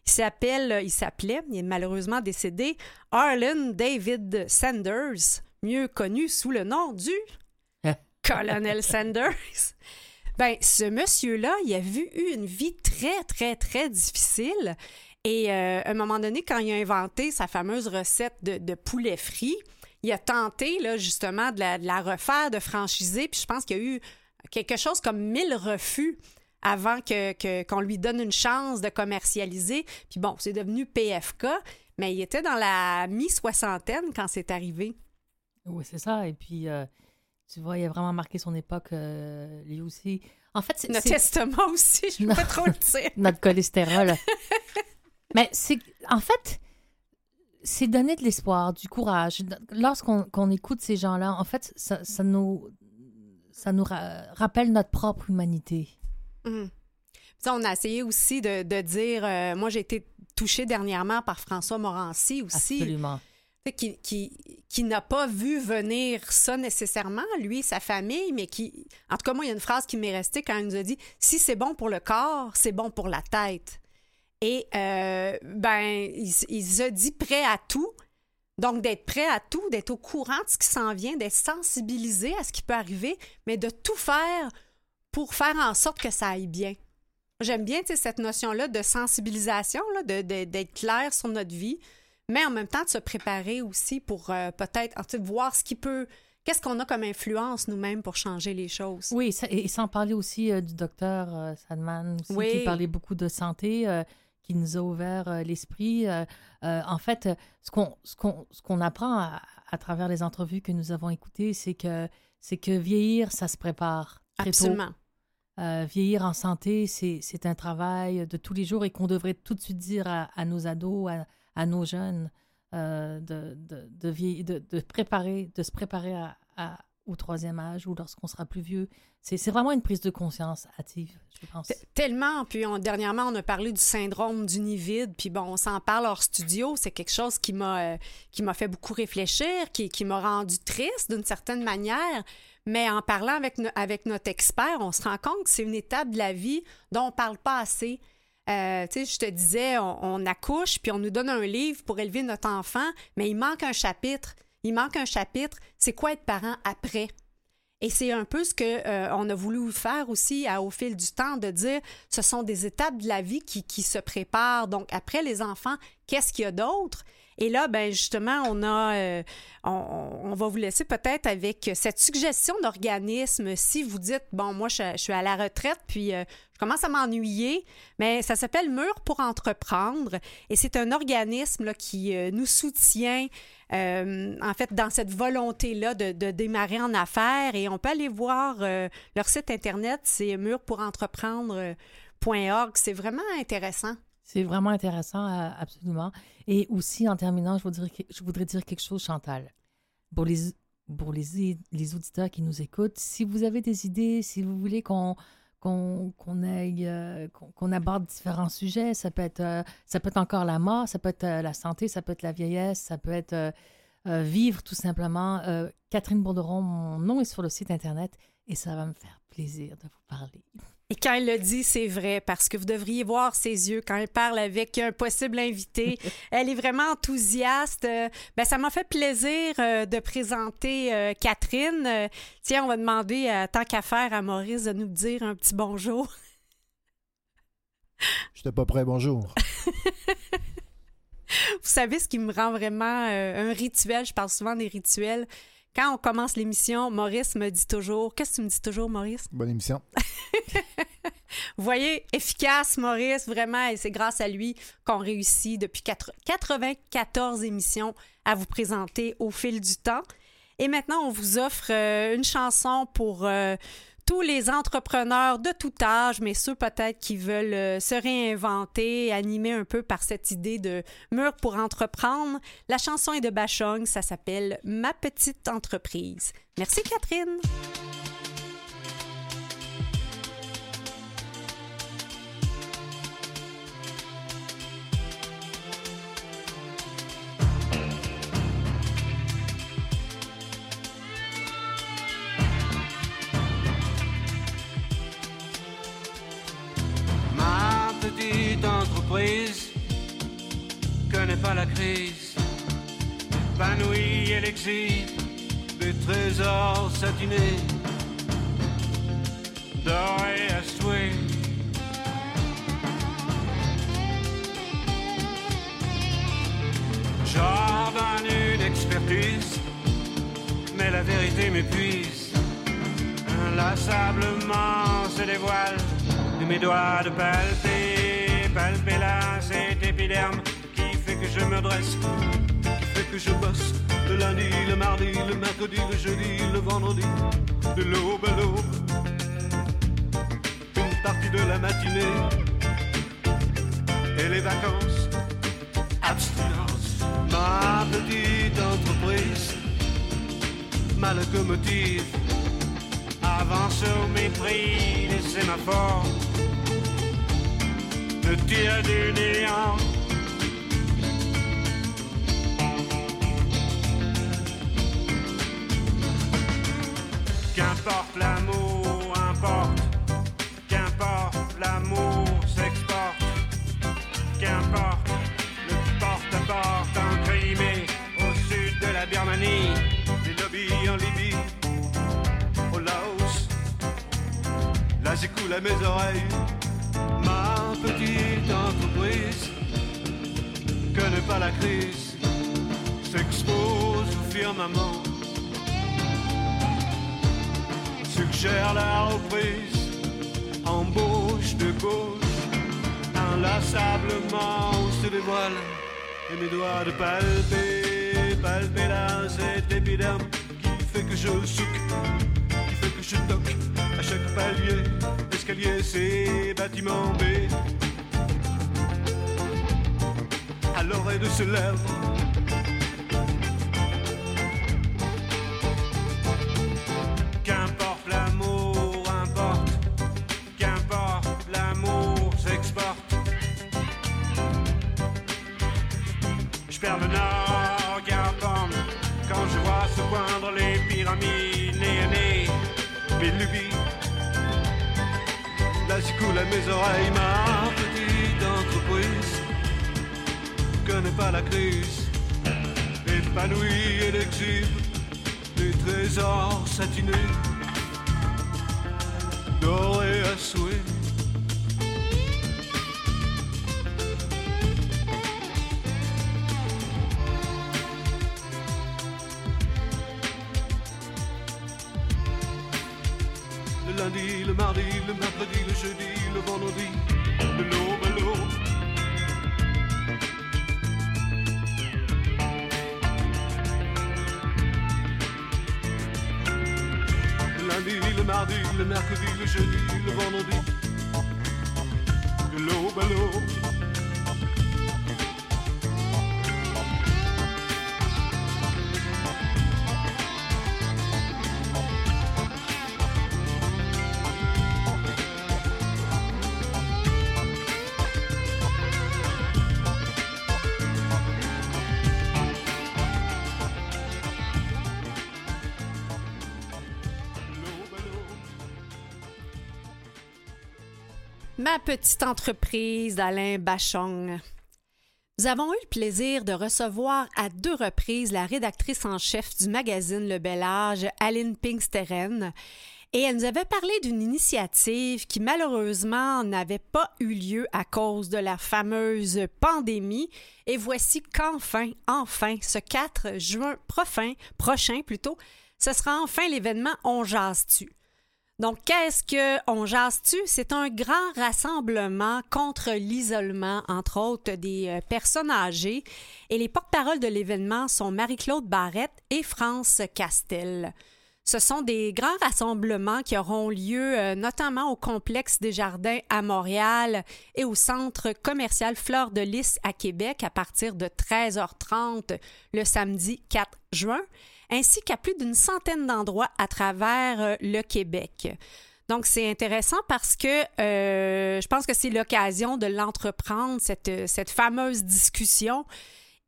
il s'appelle, il s'appelait, il est malheureusement décédé, Arlen David Sanders, mieux connu sous le nom du Hein? Colonel Sanders. Ben, ce monsieur-là, il a vu eu une vie très, très, très difficile. Et euh, à un moment donné, quand il a inventé sa fameuse recette de, poulet frit, il a tenté, là, justement, de la, refaire, de franchiser. Puis je pense qu'il y a eu quelque chose comme 1000 refus avant que, que- qu'on lui donne une chance de commercialiser. Puis bon, c'est devenu PFK, mais il était dans la mi-soixantaine quand c'est arrivé. Oui, c'est ça. Et puis, euh, tu vois, il a vraiment marqué son époque, euh, lui aussi. En fait, c'est Notre estomac aussi, je ne pas trop le dire. notre cholestérol. Mais c'est, en fait, c'est donner de l'espoir, du courage. Lorsqu'on qu'on écoute ces gens-là, en fait, ça, ça nous, ça nous ra- rappelle notre propre humanité. Puis ça, on a essayé aussi de, de dire, euh, moi j'ai été touchée dernièrement par François Morancy aussi, Absolument. Qui, n'a pas vu venir ça nécessairement, lui, sa famille, mais qui, en tout cas, moi, il y a une phrase qui m'est restée quand il nous a dit, si c'est bon pour le corps, c'est bon pour la tête. Et, euh, ben, il, il se dit prêt à tout. Donc, d'être prêt à tout, d'être au courant de ce qui s'en vient, d'être sensibilisé à ce qui peut arriver, mais de tout faire pour faire en sorte que ça aille bien. J'aime bien cette notion-là de sensibilisation, de- d'être clair sur notre vie, mais en même temps de se préparer aussi pour euh, peut-être voir ce qui peut, qu'est-ce qu'on a comme influence nous-mêmes pour changer les choses. Oui, et sans parler aussi euh, du docteur euh, Sadman, aussi, Oui. qui parlait beaucoup de santé, euh, qui nous a ouvert l'esprit. En fait, ce qu'on ce qu'on ce qu'on apprend à, à travers les entrevues que nous avons écoutées, c'est que c'est que vieillir, ça se prépare très. Absolument. Vieillir en santé, c'est c'est un travail de tous les jours et qu'on devrait tout de suite dire à, à nos ados, à, à nos jeunes, euh, de, de, de, préparer, de se préparer à, au troisième âge ou lorsqu'on sera plus vieux. C'est vraiment une prise de conscience hâtive, je pense. Tellement. Puis dernièrement, on a parlé du syndrome du nid vide. Puis bon, on s'en parle hors studio. C'est quelque chose qui m'a euh, fait beaucoup réfléchir, qui, qui m'a rendu triste d'une certaine manière. Mais en parlant avec, avec notre expert, on se rend compte que c'est une étape de la vie dont on parle pas assez. Euh, tu sais, je te disais, on, accouche, puis on nous donne un livre pour élever notre enfant, mais il manque un chapitre. Il manque un chapitre. C'est quoi être parent après? Et c'est un peu ce que euh, a voulu faire aussi au fil du temps, de dire ce sont des étapes de la vie qui, qui se préparent. Donc, après les enfants, qu'est-ce qu'il y a d'autre? Et là, ben justement, on a, euh, on, va vous laisser peut-être avec cette suggestion d'organisme. Si vous dites, bon, moi, je, suis à la retraite, puis euh, je commence à m'ennuyer, mais ça s'appelle Mur pour entreprendre, et c'est un organisme qui euh, nous soutient en fait, dans cette volonté-là de, de démarrer en affaires. Et on peut aller voir leur site Internet, c'est murpourentreprendre.org. C'est vraiment intéressant. C'est vraiment intéressant, euh, absolument. Et aussi, en terminant, je voudrais, dire quelque chose, Chantal. Pour les, pour les, les auditeurs qui nous écoutent, si vous avez des idées, si vous voulez qu'on qu'on aille, euh, qu'on aborde différents sujets, ça peut, être, euh, ça peut être encore la mort, ça peut être la santé, ça peut être la vieillesse, ça peut être vivre tout simplement. Catherine Bourderon, mon nom est sur le site Internet et ça va me faire plaisir de vous parler. Et quand elle le dit, c'est vrai, parce que vous devriez voir ses yeux quand elle parle avec un possible invité. elle est vraiment enthousiaste. Euh, ben, ça m'a fait plaisir euh, de présenter euh, Catherine. Tiens, on va demander, tant qu'à faire, à Maurice de nous dire un petit bonjour. J'étais pas prêt, bonjour. Vous savez ce qui me rend vraiment un rituel, je parle souvent des rituels. Quand on commence l'émission, Maurice me dit toujours, qu'est-ce que tu me dis toujours, Maurice? Bonne émission. Vous voyez, efficace, Maurice, vraiment, et c'est grâce à lui qu'on réussit depuis quatre- 94 émissions à vous présenter au fil du temps. Et maintenant, on vous offre euh, une chanson pour euh, tous les entrepreneurs de tout âge, mais ceux peut-être qui veulent euh, se réinventer, animés un peu par cette idée de mur pour entreprendre. La chanson est de Bachung, ça s'appelle Ma petite entreprise. Merci Catherine. Pas la crise. Épanouie, elle exhibe des trésors satinés, dorés à souhait. J'ordonne une expertise, mais la vérité m'épuise. Inlassablement se dévoile de mes doigts de palper, palper là cet épiderme que je me dresse, qui fait que je bosse. Le lundi, le mardi, le mercredi, le jeudi, le vendredi, de l'aube à l'aube, une partie de la matinée et les vacances, abstinence, ma petite entreprise, ma locomotive avance au mépris des sémaphores, me tire du néant. Qu'importe l'amour, importe, qu'importe l'amour s'exporte, qu'importe le porte-à-porte en Crimée, au sud de la Birmanie, des lobbies en Libye au Laos. Là j'écoule à mes oreilles ma petite entreprise. Connaît pas la crise, s'expose au firmament, suggère la reprise, embauche de gauche, inlassablement se dévoile et mes doigts de palper, palper là cet épiderme qui fait que je souque, qui fait que je toque à chaque palier, escalier, c'est bâtiment B. À l'oreille de ce lèvre. Coule mes oreilles, ma petite entreprise connaît pas la crise, épanouie et exhibe des trésors satinés, dorés à souhait. Lundi, le mardi, le mercredi, le jeudi, le vendredi, de l'aube à l'aube. Lundi, le mardi, le mercredi, le jeudi, le vendredi, de l'aube l'aube. Ma petite entreprise d'Alain Bachong. Nous avons eu le plaisir de recevoir à deux reprises la rédactrice en chef du magazine Le Bel Âge, Aline Pinksteren, et elle nous avait parlé d'une initiative qui malheureusement n'avait pas eu lieu à cause de la fameuse pandémie. Et voici qu'enfin, enfin, ce 4 juin prochain, prochain plutôt, ce sera enfin l'événement On jase-tu? Donc, qu'est-ce que On jase-tu? C'est un grand rassemblement contre l'isolement, entre autres des euh, personnes âgées. Et les porte-paroles de l'événement sont Marie-Claude Barrette et France Castel. Ce sont des grands rassemblements qui auront lieu euh, notamment au complexe des Jardins à Montréal et au centre commercial Fleur de Lys à Québec à partir de 13h30 le samedi 4 juin ainsi qu'à plus d'une centaine d'endroits à travers euh, le Québec. Donc, c'est intéressant parce que euh, je pense que c'est l'occasion de l'entreprendre, cette, cette fameuse discussion.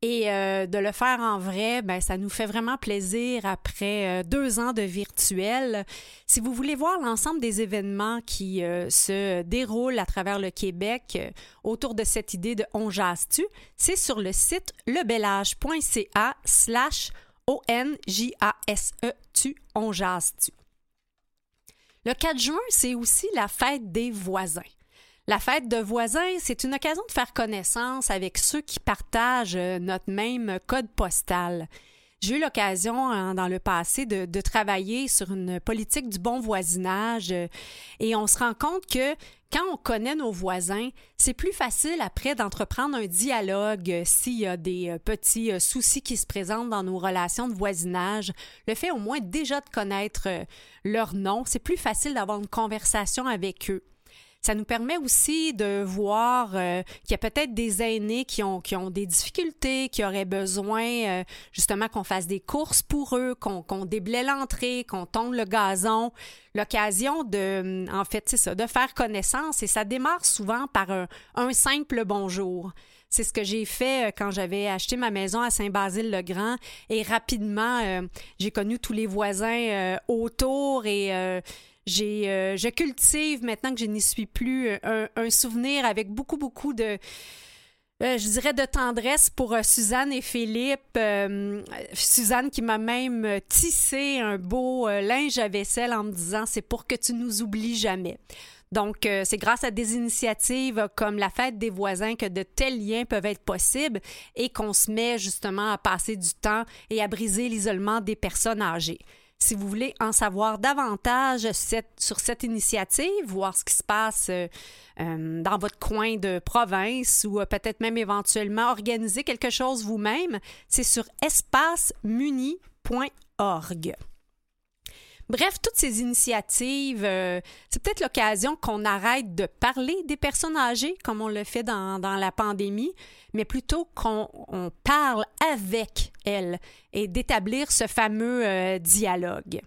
Et euh, de le faire en vrai, ben, ça nous fait vraiment plaisir après euh, deux ans de virtuel. Si vous voulez voir l'ensemble des événements qui euh, se déroulent à travers le Québec euh, autour de cette idée de On jase-tu, c'est sur le site lebelage.ca slash O-N-J-A-S-E-tu, on jase-tu. Le 4 juin, c'est aussi la fête des voisins. La fête de voisins, c'est une occasion de faire connaissance avec ceux qui partagent euh, notre même code postal. J'ai eu l'occasion hein, dans le passé de, travailler sur une politique du bon voisinage euh, et on se rend compte que quand on connaît nos voisins, c'est plus facile après d'entreprendre un dialogue euh, s'il y a des euh, petits soucis qui se présentent dans nos relations de voisinage. Le fait au moins déjà de connaître leur nom, c'est plus facile d'avoir une conversation avec eux. Ça nous permet aussi de voir euh, qu'il y a peut-être des aînés qui ont, qui ont des difficultés, qui auraient besoin euh, justement qu'on fasse des courses pour eux, qu'on qu'on déblaye l'entrée, qu'on tonde le gazon. L'occasion de, en fait, c'est ça, de faire connaissance et ça démarre souvent par un, simple bonjour. C'est ce que j'ai fait euh, quand j'avais acheté ma maison à Saint-Basile-le-Grand et rapidement, j'ai connu tous les voisins autour et euh, j'ai, euh, je cultive maintenant que je n'y suis plus un, un, souvenir avec beaucoup, beaucoup de, euh, je dirais, de tendresse pour euh, Suzanne et Philippe. Euh, Suzanne qui m'a même tissé un beau linge à vaisselle en me disant c'est pour que tu nous oublies jamais. Donc, euh, c'est grâce à des initiatives comme la fête des voisins que de tels liens peuvent être possibles et qu'on se met justement à passer du temps et à briser l'isolement des personnes âgées. Si vous voulez en savoir davantage sur cette initiative, voir ce qui se passe euh, euh, dans votre coin de province ou peut-être même éventuellement organiser quelque chose vous-même, c'est sur espacemuni.org. Bref, toutes ces initiatives, euh, c'est peut-être l'occasion qu'on arrête de parler des personnes âgées comme on le fait dans, la pandémie, mais plutôt qu'on parle avec elles et d'établir ce fameux euh, dialogue.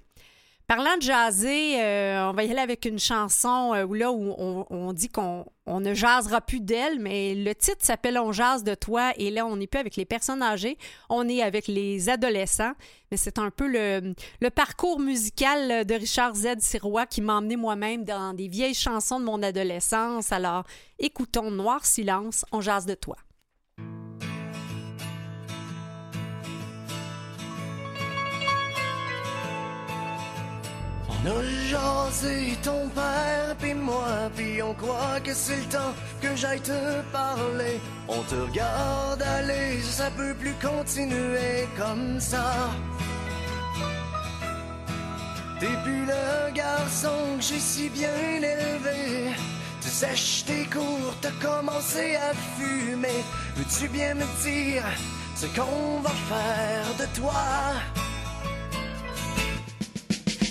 Parlant de jaser, euh, on va y aller avec une chanson euh, où on, dit qu'on ne jasera plus d'elle, mais le titre s'appelle On jase de toi et là on n'est plus avec les personnes âgées, on est avec les adolescents. Mais c'est un peu le, le, parcours musical de Richard Z. Sirois qui m'a emmené moi-même dans des vieilles chansons de mon adolescence. Alors écoutons Noir Silence, On jase de toi. On a jasé ton père puis moi puis on croit que c'est le temps que j'aille te parler. On te regarde aller, ça peut plus continuer comme ça. T'es plus le garçon que j'ai si bien élevé. Tu sèches tes cours, t'as commencé à fumer. Veux-tu bien me dire ce qu'on va faire de toi?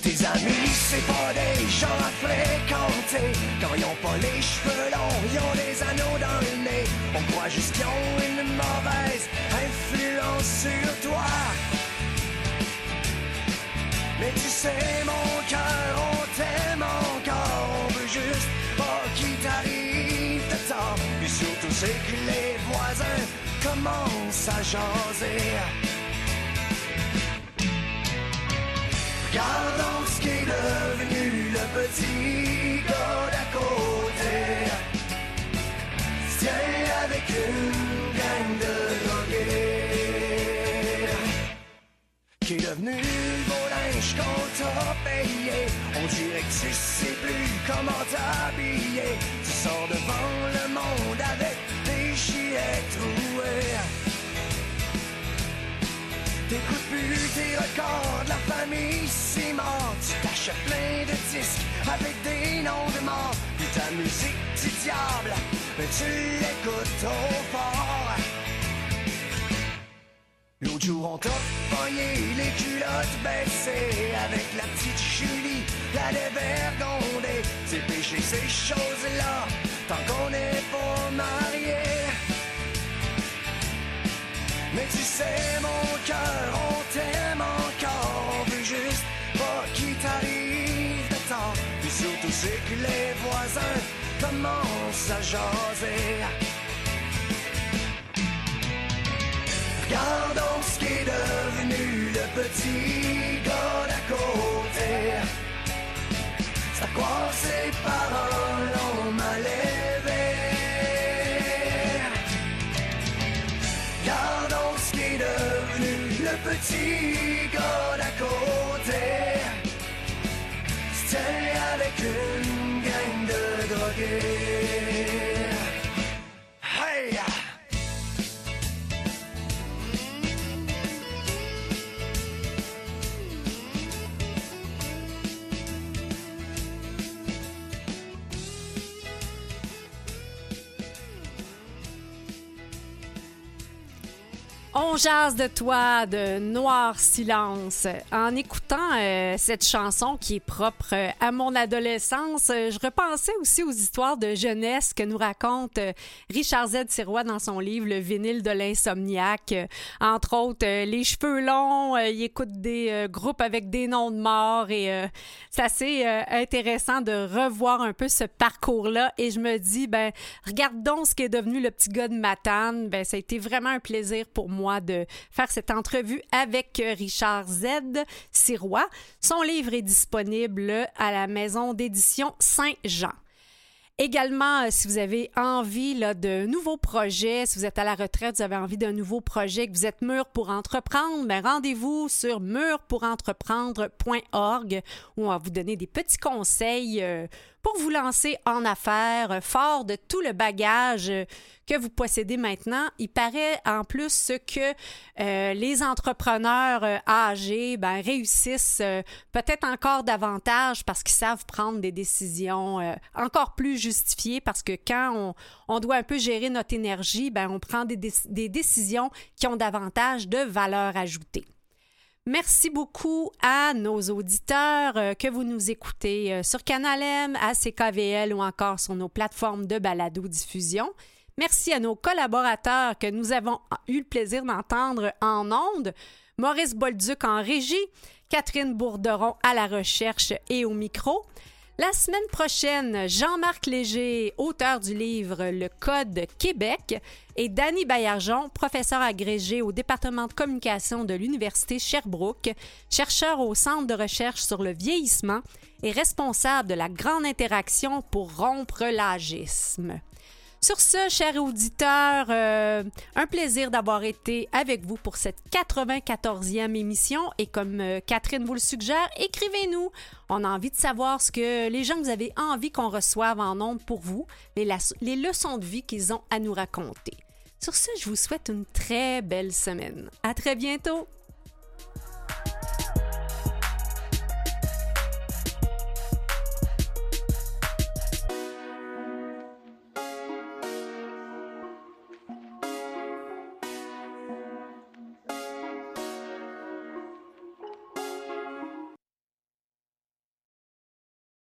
Tes amis, c'est pas des gens à fréquenter. Quand ils ont pas les cheveux longs, ils ont des anneaux dans le nez. On croit juste qu'ils ont une mauvaise influence sur toi. Mais tu sais, mon cœur, on t'aime encore. On veut juste pas qu'il t'arrive de temps. Et surtout, c'est que les voisins commencent à jaser. Regardons ce qui est devenu le petit gars d'à côté. Tiens avec une gang de drogués. Qui est devenu le beau linge qu'on t'a payé. On dirait que tu sais plus comment t'habiller. Tu sors devant le monde avec T'écoutes plus tes records la famille Simon Tu t'achètes plein de disques avec des noms de morts. Puis ta musique du diable, mais tu l'écoutes trop fort. L'autre jour on t'a pogné les culottes baissées. Avec la petite Julie, la dévergondée C'est péché ces choses-là, tant qu'on n'est pas mariés mais tu sais, mon cœur, on t'aime encore. On veut juste pas qu'il t'arrive de temps. Puis surtout, c'est que les voisins commencent à jaser. Regardons ce qui est devenu le petit gars d'à côté. C'est à quoi ses paroles ont mal petit gars d'à côté. C'était avec une de drogués On jase de toi de Noir Silence. En écoutant euh, cette chanson qui est propre euh, à mon adolescence, euh, je repensais aussi aux histoires de jeunesse que nous raconte Richard Z. Sirois dans son livre Le vinyle de l'insomniaque. Entre autres, les cheveux longs, il écoute des groupes avec des noms de morts et c'est assez intéressant de revoir un peu ce parcours-là et je me dis, ben, regardons ce qui est devenu le petit gars de Matane. Ben, ça a été vraiment un plaisir pour moi de faire cette entrevue avec Richard Z. Sirois. Son livre est disponible à la maison d'édition Saint-Jean. Également, euh, si vous avez envie là, de nouveaux projets, si vous êtes à la retraite, vous avez envie d'un nouveau projet, que vous êtes mûr pour entreprendre, ben rendez-vous sur mûrpourentreprendre.org où on va vous donner des petits conseils euh, pour vous lancer en affaires, fort de tout le bagage que vous possédez maintenant. Il paraît en plus que euh, les entrepreneurs euh, âgés ben, réussissent euh, peut-être encore davantage parce qu'ils savent prendre des décisions encore plus justifiées parce que quand on, doit un peu gérer notre énergie, ben, on prend des, décisions qui ont davantage de valeur ajoutée. Merci beaucoup à nos auditeurs que vous nous écoutez sur Canal M, à CKVL ou encore sur nos plateformes de balado-diffusion. Merci à nos collaborateurs que nous avons eu le plaisir d'entendre en ondes. Maurice Bolduc en régie, Catherine Bourderon à la recherche et au micro. La semaine prochaine, Jean-Marc Léger, auteur du livre Le Code Québec, et Danny Baillargeon, professeur agrégé au département de communication de l'Université Sherbrooke, chercheur au Centre de recherche sur le vieillissement et responsable de la grande interaction pour rompre l'agisme. Sur ce, chers auditeurs, euh, un plaisir d'avoir été avec vous pour cette 94e émission. Et comme euh, Catherine vous le suggère, écrivez-nous. On a envie de savoir ce que les gens vous avez envie qu'on reçoive en nombre pour vous, les, les leçons de vie qu'ils ont à nous raconter. Sur ce, je vous souhaite une très belle semaine. À très bientôt!